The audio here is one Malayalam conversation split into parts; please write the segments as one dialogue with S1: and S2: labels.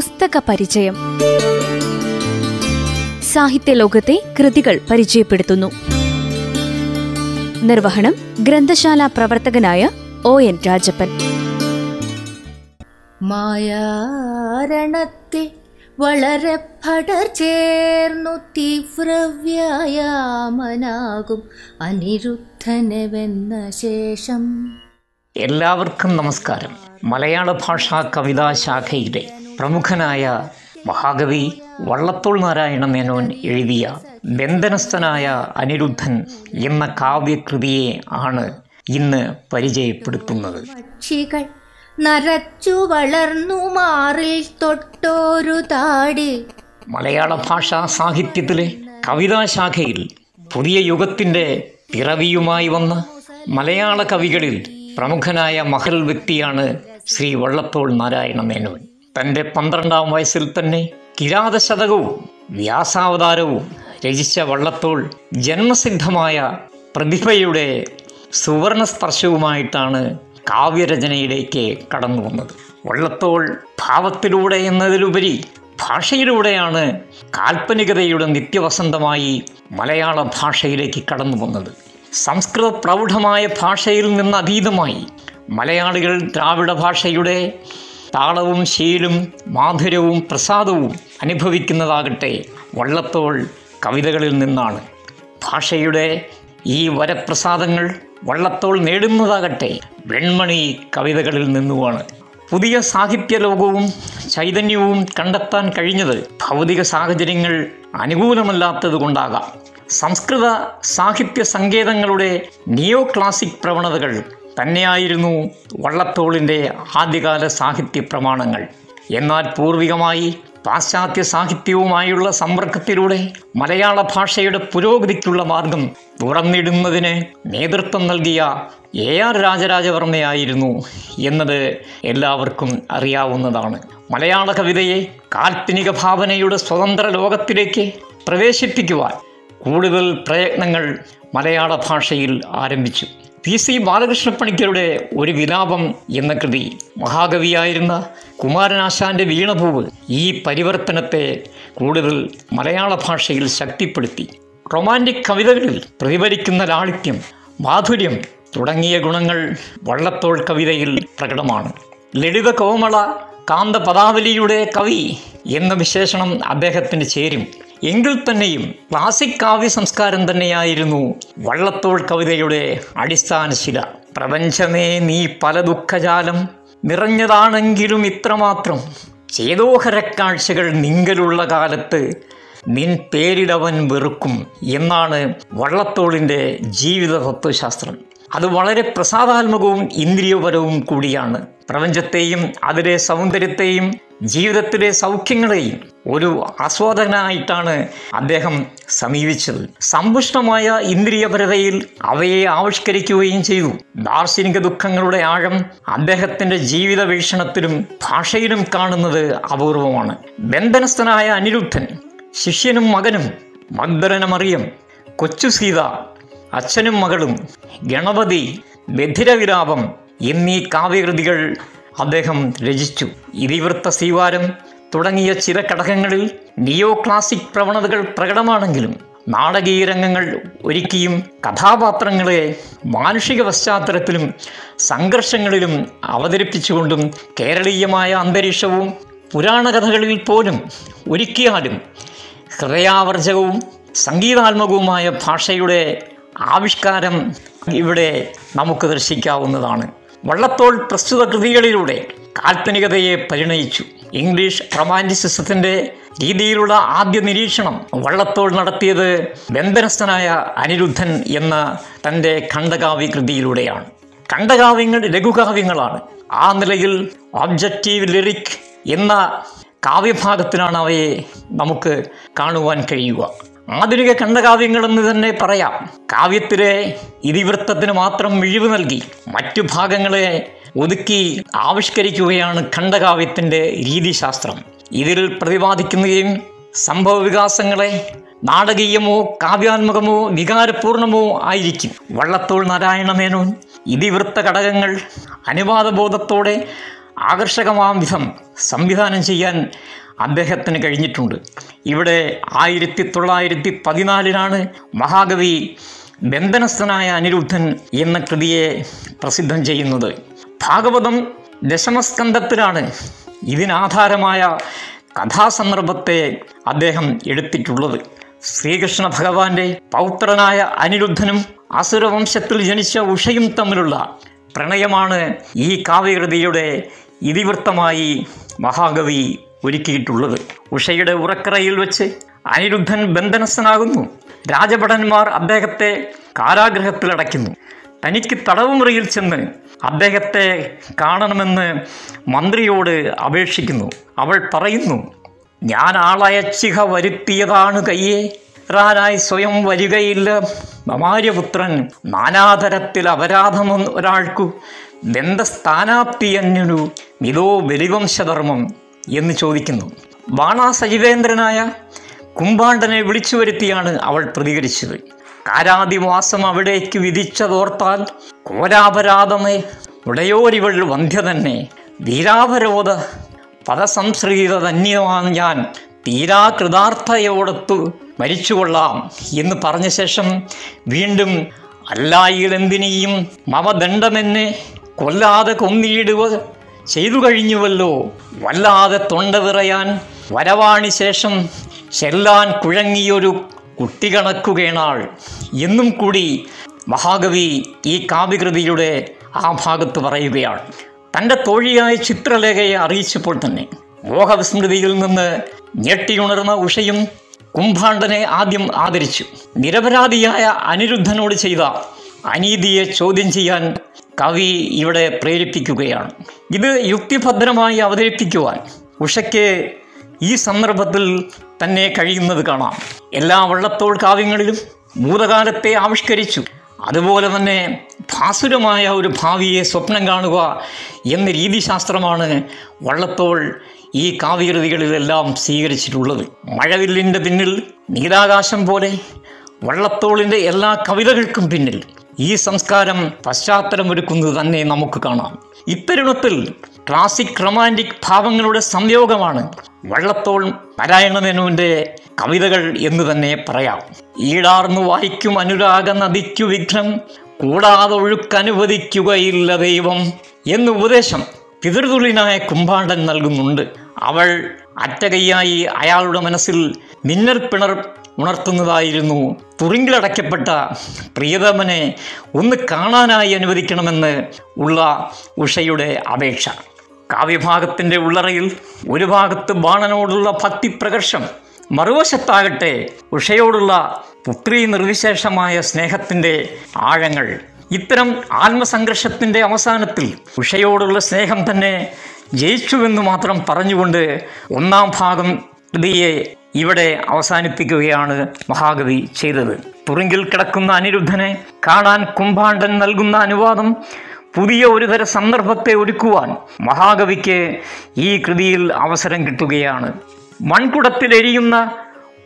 S1: പുസ്തക പരിചയം. സാഹിത്യ ലോകത്തെ കൃതികൾ പരിചയപ്പെടുത്തുന്നു. നിർവഹണം ഗ്രന്ഥശാല പ്രവർത്തകനായ ഒ എൻ രാജപ്പൻ.
S2: മായാരണത്തെ വളരെ പടർ ചേർന്നു തീവ്രവ്യായാമനാകും അനിരുദ്ധനവെന്ന ശേഷം.
S3: എല്ലാവർക്കും നമസ്കാരം. മലയാള ഭാഷാ കവിതാ ശാഖയിലെ പ്രമുഖനായ മഹാകവി വള്ളത്തോൾ നാരായണ മേനോൻ എഴുതിയ ബന്ധനസ്ഥനായ അനിരുദ്ധൻ എന്ന കാവ്യകൃതിയെ ആണ് ഇന്ന് പരിചയപ്പെടുത്തുന്നത്.
S2: പക്ഷികൾ നരച്ചു വളർന്നു മാറിൽ തൊട്ടോരു താടി
S3: മലയാള ഭാഷാ സാഹിത്യത്തിലെ കവിതാശാഖയിൽ പുതിയ യുഗത്തിന്റെ പിറവിയുമായി വന്ന മലയാള കവികളിൽ പ്രമുഖനായ മഹൽ വ്യക്തിയാണ് ശ്രീ വള്ളത്തോൾ നാരായണ മേനോൻ തന്റെ പന്ത്രണ്ടാം വയസ്സിൽ തന്നെ കിരാതശതകവും വ്യാസാവതാരവും രചിച്ച വള്ളത്തോൾ ജന്മസിദ്ധമായ പ്രതിഭയുടെ സുവർണ സ്പർശവുമായിട്ടാണ് കാവ്യരചനയിലേക്ക് കടന്നു വന്നത്. വള്ളത്തോൾ ഭാവത്തിലൂടെ എന്നതിലുപരി ഭാഷയിലൂടെയാണ് കാൽപ്പനികതയുടെ നിത്യവസന്തമായി മലയാള ഭാഷയിലേക്ക് കടന്നു വന്നത്. സംസ്കൃത പ്രൗഢമായ ഭാഷയിൽ നിന്ന് അതീതമായി മലയാളികൾ ദ്രാവിഡ ഭാഷയുടെ താളവും ശീലും മാധുര്യവും പ്രസാദവും അനുഭവിക്കുന്നതാകട്ടെ വള്ളത്തോൾ കവിതകളിൽ നിന്നാണ്. ഭാഷയുടെ ഈ വരപ്രസാദങ്ങൾ വള്ളത്തോൾ നേടുന്നതാകട്ടെ വെൺമണി കവിതകളിൽ നിന്നുമാണ്. പുതിയ സാഹിത്യ ലോകവും ചൈതന്യവും കണ്ടെത്താൻ കഴിഞ്ഞത് ഭൗതിക സാഹചര്യങ്ങൾ അനുകൂലമല്ലാത്തത് കൊണ്ടാകാം സംസ്കൃത സാഹിത്യ സങ്കേതങ്ങളുടെ നിയോ ക്ലാസിക് പ്രവണതകൾ തന്നെയായിരുന്നു വള്ളത്തോളിന്റെ ആദ്യകാല സാഹിത്യ പ്രമാണങ്ങൾ. എന്നാൽ പൂർവികമായി പാശ്ചാത്യ സാഹിത്യവുമായുള്ള സമ്പർക്കത്തിലൂടെ മലയാള ഭാഷയുടെ പുരോഗതിക്കുള്ള മാർഗം തുറന്നിടുന്നതിന് നേതൃത്വം നൽകിയ എ ആർ രാജരാജവർമ്മയായിരുന്നു എന്നത് എല്ലാവർക്കും അറിയാവുന്നതാണ്. മലയാള കവിതയെ കാൽപ്പനിക ഭാവനയുടെ സ്വതന്ത്ര ലോകത്തിലേക്ക് പ്രവേശിപ്പിക്കുവാൻ കൂടുതൽ പ്രയത്നങ്ങൾ മലയാള ഭാഷയിൽ ആരംഭിച്ചു. പി സി ബാലകൃഷ്ണപ്പണിക്കരുടെ ഒരു വിലാപം എന്ന കൃതി. മഹാകവിയായിരുന്ന കുമാരനാശാന്റെ വീണപൂവ് ഈ പരിവർത്തനത്തെ കൂടുതൽ മലയാള ഭാഷയിൽ ശക്തിപ്പെടുത്തി. റൊമാന്റിക് കവിതകളിൽ പ്രതിഫലിക്കുന്ന ലാളിത്യം മാധുര്യം തുടങ്ങിയ ഗുണങ്ങൾ വള്ളത്തോൾ കവിതയിൽ പ്രകടമാണ്. ലളിത കോമള കാന്ത പദാവലിയുടെ കവി എന്ന വിശേഷണം അദ്ദേഹത്തിന് ചേരും. എങ്കിൽ തന്നെയും ക്ലാസിക് കാവ്യ സംസ്കാരം തന്നെയായിരുന്നു വള്ളത്തോൾ കവിതയുടെ അടിസ്ഥാന ശില. പ്രപഞ്ചമേ നീ പല ദുഃഖജാലം നിറഞ്ഞതാണെങ്കിലും ഇത്രമാത്രം ചേതോഹരക്കാഴ്ചകൾ നിങ്കലുള്ള കാലത്ത് നിൻ പേരിടവൻ വെറുക്കും എന്നാണ് വള്ളത്തോളിന്റെ ജീവിത തത്വശാസ്ത്രം അത് വളരെ പ്രസാദാത്മകവും ഇന്ദ്രിയപരവും കൂടിയാണ്. പ്രപഞ്ചത്തെയും അതിലെ സൗന്ദര്യത്തെയും ജീവിതത്തിലെ സൗഖ്യങ്ങളെയും ഒരു ആസ്വാദകനായിട്ടാണ് അദ്ദേഹം സമീപിച്ചത്. സമ്പുഷ്ടമായ ഇന്ദ്രിയപരതയിൽ അവയെ ആവിഷ്കരിക്കുകയും ചെയ്തു. ദാർശനിക ദുഃഖങ്ങളുടെ ആഴം അദ്ദേഹത്തിന്റെ ജീവിത വീക്ഷണത്തിലും ഭാഷയിലും കാണുന്നത് അപൂർവമാണ്. ബന്ധനസ്ഥനായ അനിരുദ്ധൻ ശിഷ്യനും മകനും മഗ്ദലന മറിയം കൊച്ചു സീത അച്ഛനും മകളും ഗണപതി ബധിരവിലാപം എന്നീ കാവ്യകൃതികൾ അദ്ദേഹം രചിച്ചു. ഇതിവൃത്ത സീവാരം തുടങ്ങിയ ചില ഘടകങ്ങളിൽ നിയോ ക്ലാസിക് പ്രവണതകൾ പ്രകടമാണെങ്കിലും നാടകീയ രംഗങ്ങൾ ഒരുക്കിയും കഥാപാത്രങ്ങളെ മാനുഷിക പശ്ചാത്തലത്തിലും സംഘർഷങ്ങളിലും അവതരിപ്പിച്ചുകൊണ്ടും കേരളീയമായ അന്തരീക്ഷവും പുരാണ കഥകളിൽ പോലും ഒരുക്കിയാലും ഹൃദയാവർജകവും സംഗീതാത്മകവുമായ ഭാഷയുടെ ആവിഷ്കാരം ഇവിടെ നമുക്ക് ദർശിക്കാവുന്നതാണ്. വള്ളത്തോൾ പ്രസ്തുത കൃതികളിലൂടെ കാൽപ്പനികതയെ പരിണയിച്ചു. ഇംഗ്ലീഷ് റൊമാന്റിസിസത്തിന്റെ രീതിയിലുള്ള ആദ്യ നിരീക്ഷണം വള്ളത്തോൾ നടത്തിയത് ബന്ധനസ്ഥനായ അനിരുദ്ധൻ എന്ന തന്റെ ഖണ്ഡകാവ്യ കൃതിയിലൂടെയാണ്. ഖണ്ഡകാവ്യങ്ങൾ ലഘുകാവ്യങ്ങളാണ്. ആ നിലയിൽ ഒബ്ജക്റ്റീവ് ലിറിക് എന്ന കാവ്യഭാഗത്തിലാണ് അവയെ നമുക്ക് കാണുവാൻ കഴിയുക. ആധുനിക ഖണ്ഡകാവ്യങ്ങളെന്ന് തന്നെ പറയാം. കാവ്യത്തിലെ ഇതിവൃത്തത്തിന് മാത്രം മിഴിവ് നൽകി മറ്റു ഭാഗങ്ങളെ ഒതുക്കി ആവിഷ്കരിക്കുകയാണ് ഖണ്ഡകാവ്യത്തിന്റെ രീതിശാസ്ത്രം. ഇതിൽ പ്രതിപാദിക്കുകയും സംഭവ വികാസങ്ങളെ നാടകീയമോ കാവ്യാത്മകമോ വികാരപൂർണമോ ആയിരിക്കും. വള്ളത്തോൾ നാരായണമേനോൻ ഇതിവൃത്ത ഘടകങ്ങൾ അനുവാദബോധത്തോടെ ആകർഷകമാം വിധം സംവിധാനം ചെയ്യാൻ അദ്ദേഹത്തിന് കഴിഞ്ഞിട്ടുണ്ട്. ഇവിടെ ആയിരത്തി തൊള്ളായിരത്തി പതിനാലിനാണ് മഹാകവി ബന്ധനസ്ഥനായ അനിരുദ്ധൻ എന്ന കൃതിയെ പ്രസിദ്ധം ചെയ്യുന്നത്. ഭാഗവതം ദശമസ്കന്ധത്തിലാണ് ഇതിനാധാരമായ കഥാസന്ദർഭത്തെ അദ്ദേഹം എടുത്തിട്ടുള്ളത്. ശ്രീകൃഷ്ണ ഭഗവാന്റെ പൗത്രനായ അനിരുദ്ധനും അസുരവംശത്തിൽ ജനിച്ച ഉഷയും തമ്മിലുള്ള പ്രണയമാണ് ഈ കാവ്യകൃതിയുടെ ഇതിവൃത്തമായി മഹാകവി ഒരുക്കിയിട്ടുള്ളത്. ഉഷയുടെ ഉറക്കറയിൽ വെച്ച് അനിരുദ്ധൻ ബന്ധനസ്ഥനാകുന്നു. രാജഭടന്മാർ അദ്ദേഹത്തെ കാരാഗ്രഹത്തിലടയ്ക്കുന്നു തനിക്ക് തടവുമുറിയിൽ ചെന്ന് അദ്ദേഹത്തെ കാണണമെന്ന് മന്ത്രിയോട് അപേക്ഷിക്കുന്നു. അവൾ പറയുന്നു ഞാൻ ആളയച്ചിഹ വരുത്തിയതാണ് കയ്യെ. റാനായി സ്വയം വരികയില്ല. മമാര്യപുത്രൻ നാനാതരത്തിൽ അപരാധം ഒരാൾക്കു ബന്ധസ്ഥാനാപ്തിയഞ്ഞൊരു മിതോ ബലിവംശധർമ്മം എന്ന് ചോദിക്കുന്നു. ബാണാസജിവേന്ദ്രനായ കുംഭാണ്ടനെ വിളിച്ചു വരുത്തിയാണ് അവൾ പ്രതികരിച്ചത്. കാരാതിവാസം അവിടേക്ക് വിധിച്ചതോർത്താൽ കോരാപരാധമേ ഉടയോരിവൾ വന്ധ്യ തന്നെ വീരാപരോധ പദസംശ്രീത ധന്യമാണ് ഞാൻ തീരാ കൃതാർത്ഥയോടത്തു മരിച്ചുകൊള്ളാം എന്ന് പറഞ്ഞ ശേഷം വീണ്ടും അല്ലായിലെന്തിനെയും മമദണ്ഡമെന്നെ കൊല്ലാതെ കൊന്നിയിടുക ചെയ്തു കഴിഞ്ഞുവല്ലോ. വല്ലാതെ തൊണ്ട വിറയാൻ വരവാണി ശേഷം ചെല്ലാൻ കുഴങ്ങിയൊരു കുട്ടികണക്കുകേണാൾ എന്നും കൂടി മഹാകവി ഈ കാവ്യകൃതിയുടെ ആ ഭാഗത്ത് പറയുകയാണ്. തന്റെ തോഴിയായ ചിത്രലേഖയെ അറിയിച്ചപ്പോൾ തന്നെ മോഹവിസ്മൃതിയിൽ നിന്ന് ഞെട്ടിയുണർന്ന ഉഷയും കുംഭാണ്ഡനെ ആദ്യം ആദരിച്ചു. നിരപരാധിയായ അനിരുദ്ധനോട് ചെയ്ത അനീതിയെ ചോദ്യം ചെയ്യാൻ കവി ഇവിടെ പ്രേരിപ്പിക്കുകയാണ്. ഇത് യുക്തിഭദ്രമായി അവതരിപ്പിക്കുവാൻ ഉഷയ്ക്ക് ഈ സന്ദർഭത്തിൽ തന്നെ കഴിയുന്നത് കാണാം. എല്ലാ വള്ളത്തോൾ കാവ്യങ്ങളിലും ഭൂതകാലത്തെ ആവിഷ്കരിച്ചു. അതുപോലെ തന്നെ ഭാസുരമായ ഒരു ഭാവിയെ സ്വപ്നം കാണുക എന്ന രീതിശാസ്ത്രമാണ് വള്ളത്തോൾ ഈ കാവ്യകൃതികളിലെല്ലാം സ്വീകരിച്ചിട്ടുള്ളത്. മഴവില്ലിന്റെ പിന്നിൽ നീലാകാശം പോലെ വള്ളത്തോളിന്റെ എല്ലാ കവിതകൾക്കും പിന്നിൽ ഈ സംസ്കാരം പശ്ചാത്തലമൊരുക്കുന്നത് തന്നെ നമുക്ക് കാണാം. ഇത്തരുണത്തിൽ ക്ലാസിക് റൊമാന്റിക് ഭാവങ്ങളുടെ സംയോഗമാണ് വള്ളത്തോൾ പരായണമേനുവിന്റെ കവിതകൾ എന്ന് തന്നെ പറയാം. ഈടാർന്നു വായിക്കും അനുരാഗ നദിക്കു വിഘ്നം കൂടാതെ ഒഴുക്കനുവദിക്കുകയില്ല ദൈവം എന്ന ഉപദേശം പിതൃതുള്ളിനായ കുമ്പാണ്ടൻ നൽകുന്നുണ്ട്. അവൾ അറ്റകയ്യായി അയാളുടെ മനസ്സിൽ മിന്നൽ പിണർ ഉണർത്തുന്നതായിരുന്നു. തുറിങ്കിലടയ്ക്കപ്പെട്ട പ്രിയതമനെ ഒന്ന് കാണാനായി അനുവദിക്കണമെന്ന് ഉള്ള ഉഷയുടെ അപേക്ഷ. കാവ്യഭാഗത്തിന്റെ ഉള്ളറയിൽ ഒരു ഭാഗത്ത് ബാണനോടുള്ള ഭക്തി പ്രകർഷം മറുവശത്താകട്ടെ ഉഷയോടുള്ള പുത്രി നിർവിശേഷമായ സ്നേഹത്തിന്റെ ആഴങ്ങൾ. ഇത്തരം ആത്മസംഘർഷത്തിന്റെ അവസാനത്തിൽ ഉഷയോടുള്ള സ്നേഹം തന്നെ ജയിച്ചുവെന്ന് മാത്രം പറഞ്ഞുകൊണ്ട് ഒന്നാം ഭാഗം കൃതിയെ ഇവിടെ അവസാനിപ്പിക്കുകയാണ് മഹാകവി ചെയ്തത്. തുറുങ്കിൽ കിടക്കുന്ന അനിരുദ്ധനെ കാണാൻ കുംഭാണ്ഡൻ നൽകുന്ന അനുവാദം പുതിയ ഒരുതര സന്ദർഭത്തെ ഒരുക്കുവാൻ മഹാകവിക്ക് ഈ കൃതിയിൽ അവസരം കിട്ടുകയാണ്. മൺകുടത്തിലെരിയുന്ന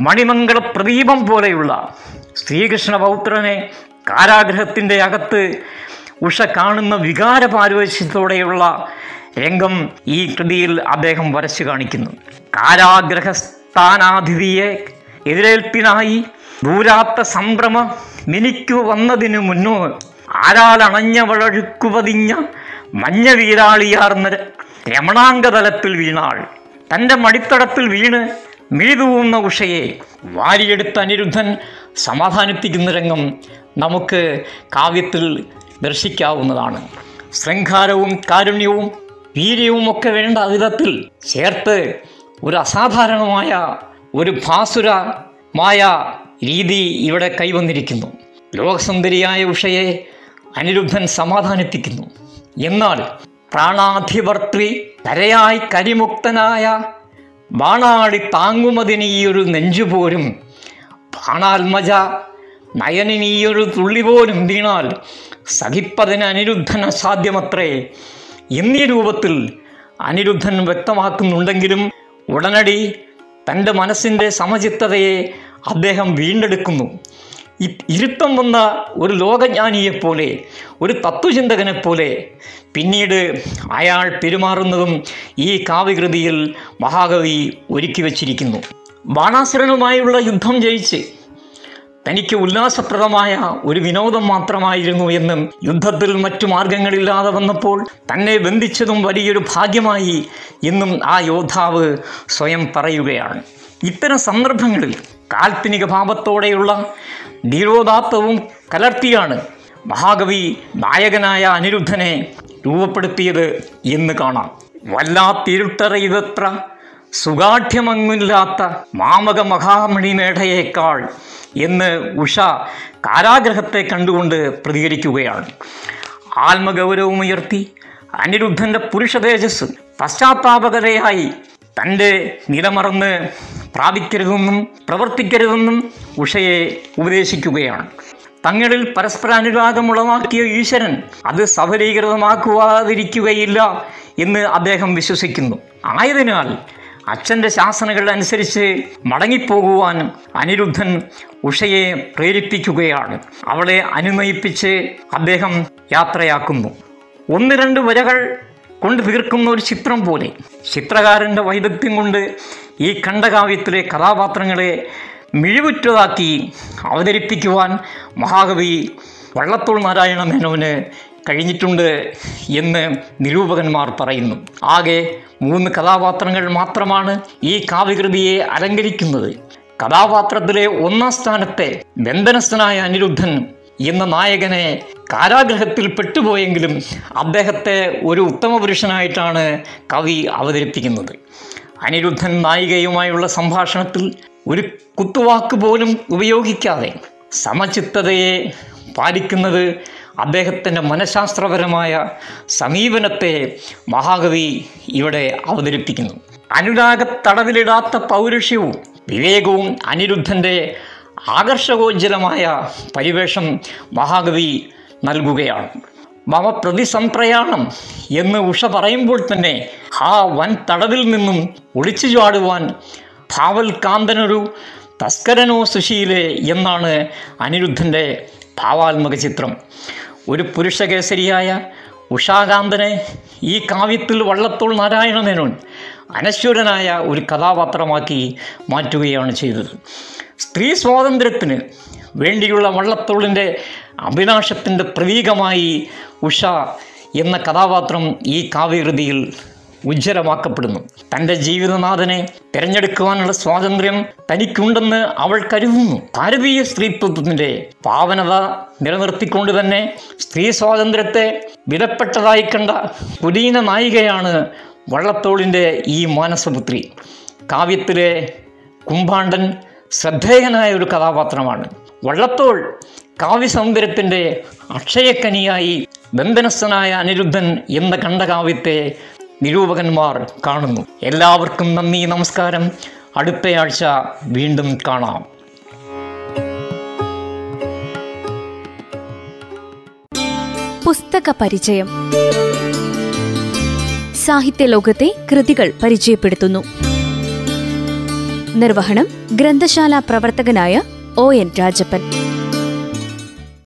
S3: മണിമംഗള പ്രദീപം പോലെയുള്ള ശ്രീകൃഷ്ണ പൗത്രനെ കാരാഗ്രഹത്തിന്റെ അകത്ത് ഉഷ കാണുന്ന വികാരപാരവശ്യത്തോടെയുള്ള രംഗം ഈ കൃതിയിൽ അദ്ദേഹം വരച്ചു കാണിക്കുന്നു. കാരാഗ്രഹസ്ഥാനാതിഥിയെ എതിരേൽപ്പിനായി ദൂരാത്ത സംഭ്രമ മിനിക്കു വന്നതിനു മുന്നോ ആരാലണഞ്ഞ വളഴുക്കുപതിഞ്ഞ മഞ്ഞ വീരാളിയാർന്ന രമണാംഗതലത്തിൽ വീണാൾ. തന്റെ മടിത്തടത്തിൽ വീണ് മിഴുതൂന്ന ഉഷയെ വാരിയെടുത്ത അനിരുദ്ധൻ സമാധാനിപ്പിക്കുന്ന രംഗം നമുക്ക് കാവ്യത്തിൽ ദർശിക്കാവുന്നതാണ്. ശൃംഖാരവും കാരുണ്യവും വീര്യവും ഒക്കെ വേണ്ട വിധത്തിൽ ചേർത്ത് ഒരു അസാധാരണമായ ഒരു ഭാസുരമായ രീതി ഇവിടെ കൈവന്നിരിക്കുന്നു. ലോകസുന്ദരിയായ ഉഷയെ അനിരുദ്ധൻ സമാധാനിപ്പിക്കുന്നു. എന്നാൽ പ്രാണാധിപർത്തി കരയായി കരിമുക്തനായ ബാണാളി താങ്ങുമതിനീയൊരു നെഞ്ചുപോലും ബാണാത്മജ നയനിനീയൊരു തുള്ളി പോലും വീണാൽ സഹിപ്പതിന് അനിരുദ്ധൻ അസാധ്യമത്രേ. എന്നീ രൂപത്തിൽ അനിരുദ്ധൻ വ്യക്തമാക്കുന്നുണ്ടെങ്കിലും ഉടനടി തന്റെ മനസ്സിന്റെ സമചിത്തതയെ അദ്ദേഹം വീണ്ടെടുക്കുന്നു. ഇരുത്തം വന്ന ഒരു ലോകജ്ഞാനിയെപ്പോലെ ഒരു തത്വചിന്തകനെപ്പോലെ പിന്നീട് അയാൾ പെരുമാറുന്നതും ഈ കാവ്യകൃതിയിൽ മഹാകവി ഒരുക്കി വച്ചിരിക്കുന്നു. ബാണാസുരനുമായുള്ള യുദ്ധം ജയിച്ച് തനിക്ക് ഉല്ലാസപ്രദമായ ഒരു വിനോദം മാത്രമായിരുന്നു എന്നും യുദ്ധത്തിൽ മറ്റു മാർഗങ്ങളില്ലാതെ വന്നപ്പോൾ തന്നെ ബന്ധിച്ചതും വലിയൊരു ഭാഗ്യമായി എന്നും ആ യോദ്ധാവ് സ്വയം പറയുകയാണ്. ഇത്തരം സന്ദർഭങ്ങളിൽ കാൽപ്പനിക ഭാവത്തോടെയുള്ള ധീരോദാത്തവും കലർത്തിയാണ് മഹാകവി നായകനായ അനിരുദ്ധനെ രൂപപ്പെടുത്തിയത് എന്ന് കാണാം. വല്ലാത്തിരുട്ടറയിതത്ര സുഗാഠ്യമങ്ങില്ലാത്ത മാമക മഹാമണിമേടയേക്കാൾ എന്ന് ഉഷ കാരാഗ്രഹത്തെ കണ്ടുകൊണ്ട് പ്രതികരിക്കുകയാണ്. ആത്മഗൗരവമുയർത്തി അനിരുദ്ധന്റെ പുരുഷ തേജസ് പശ്ചാത്താപകരയായി തന്റെ നിലമറന്ന് പ്രാപിക്കരുതെന്നും പ്രവർത്തിക്കരുതെന്നും ഉഷയെ ഉപദേശിക്കുകയാണ്. തങ്ങളിൽ പരസ്പര അനുരാഗമുളവാക്കിയ ഈശ്വരൻ അത് സഫലീകൃതമാക്കുവാതിരിക്കുകയില്ല എന്ന് അദ്ദേഹം വിശ്വസിക്കുന്നു. ആയതിനാൽ അച്ഛന്റെ ശാസനകൾ അനുസരിച്ച് മടങ്ങിപ്പോകുവാൻ അനിരുദ്ധൻ ഉഷയെ പ്രേരിപ്പിക്കുകയാണ്. അവളെ അനുനയിപ്പിച്ച് അദ്ദേഹം യാത്രയാക്കുന്നു. ഒന്ന് രണ്ട് വരകൾ കൊണ്ട് തീർക്കുന്ന ഒരു ചിത്രം പോലെ. ചിത്രകാരന്റെ വൈദഗ്ധ്യം കൊണ്ട് ഈ ഖണ്ഡകാവ്യത്തിലെ കഥാപാത്രങ്ങളെ മിഴിവുറ്റതാക്കി അവതരിപ്പിക്കുവാൻ മഹാകവി വള്ളത്തോൾ നാരായണ മേനോന് കഴിഞ്ഞിട്ടുണ്ട് എന്ന് നിരൂപകന്മാർ പറയുന്നു. ആകെ മൂന്ന് കഥാപാത്രങ്ങൾ മാത്രമാണ് ഈ കാവ്യകൃതിയെ അലങ്കരിക്കുന്നത്. കഥാപാത്രത്തിലെ ഒന്നാം സ്ഥാനത്തെ ബന്ധനസ്ഥനായ അനിരുദ്ധൻ എന്ന നായകനെ കാരാഗ്രഹത്തിൽ പെട്ടുപോയെങ്കിലും അദ്ദേഹത്തെ ഒരു ഉത്തമ പുരുഷനായിട്ടാണ് കവി അവതരിപ്പിക്കുന്നത്. അനിരുദ്ധൻ നായികയുമായുള്ള സംഭാഷണത്തിൽ ഒരു കുത്തുവാക്ക് പോലും ഉപയോഗിക്കാതെ സമചിത്തതയെ പാലിക്കുന്നത് അദ്ദേഹത്തിന്റെ മനഃശാസ്ത്രപരമായ സമീപനത്തെ മഹാകവി ഇവിടെ അവതരിപ്പിക്കുന്നു. അനുരാഗ തടവിലിടാത്ത പൗരുഷ്യവും വിവേകവും അനിരുദ്ധന്റെ ആകർഷകോജ്ജലമായ പരിവേഷം മഹാകവി നൽകുകയാണ്. മമ പ്രതിസംപ്രയാണം എന്ന് ഉഷ പറയുമ്പോൾ തന്നെ ആ വൻ തടവിൽ നിന്നും ഒളിച്ചു ചാടുവാൻ ഭാവൽ കാന്തനൊരു തസ്കരനോ സുശീലെ എന്നാണ് അനിരുദ്ധന്റെ ഭാവാത്മക ചിത്രം. ഒരു പുരുഷകേസരിയായ ഉഷാകാന്തനെ ഈ കാവ്യത്തിൽ വള്ളത്തോൾ നാരായണ മേനോൻ അനശ്വരനായ ഒരു കഥാപാത്രമാക്കി മാറ്റുകയാണ് ചെയ്തത്. സ്ത്രീ സ്വാതന്ത്ര്യത്തിന് വേണ്ടിയുള്ള വള്ളത്തോളിന്റെ അഭിലാഷത്തിന്റെ പ്രതീകമായി ഉഷ എന്ന കഥാപാത്രം ഈ കാവ്യകൃതിയിൽ ഉജ്ജ്വലമാക്കപ്പെടുന്നു. തന്റെ ജീവിതനാഥനെ തിരഞ്ഞെടുക്കുവാനുള്ള സ്വാതന്ത്ര്യം തനിക്കുണ്ടെന്ന് അവൾ കരുതുന്നു. ഭാരതീയ സ്ത്രീത്വത്തിന്റെ പാവനത നിലനിർത്തിക്കൊണ്ട് തന്നെ സ്ത്രീ സ്വാതന്ത്ര്യത്തെ വിലപ്പെട്ടതായി കണ്ട പുലീന നായികയാണ് വള്ളത്തോളിന്റെ ഈ മാനസപുത്രി. കാവ്യത്തിലെ കുംഭാണ്ടൻ ശ്രദ്ധേയനായ ഒരു കഥാപാത്രമാണ്. വള്ളത്തോൾ കാവ്യസൗന്ദര്യത്തിന്റെ അക്ഷയക്കനിയായി ബന്ധനസ്ഥനായ അനിരുദ്ധൻ എന്ന കണ്ടകാവ്യത്തെ നിരൂപകന്മാർ കാണുന്നു. എല്ലാവർക്കും നന്ദി നമസ്കാരം. അടുത്തയാഴ്ച വീണ്ടും കാണാം.
S1: പുസ്തക പരിചയം സാഹിത്യ ലോകത്തെ കൃതികൾ പരിചയപ്പെടുത്തുന്നു. നിർവഹണം ഗ്രന്ഥശാല പ്രവർത്തകനായ ഒ എൻ രാജപ്പൻ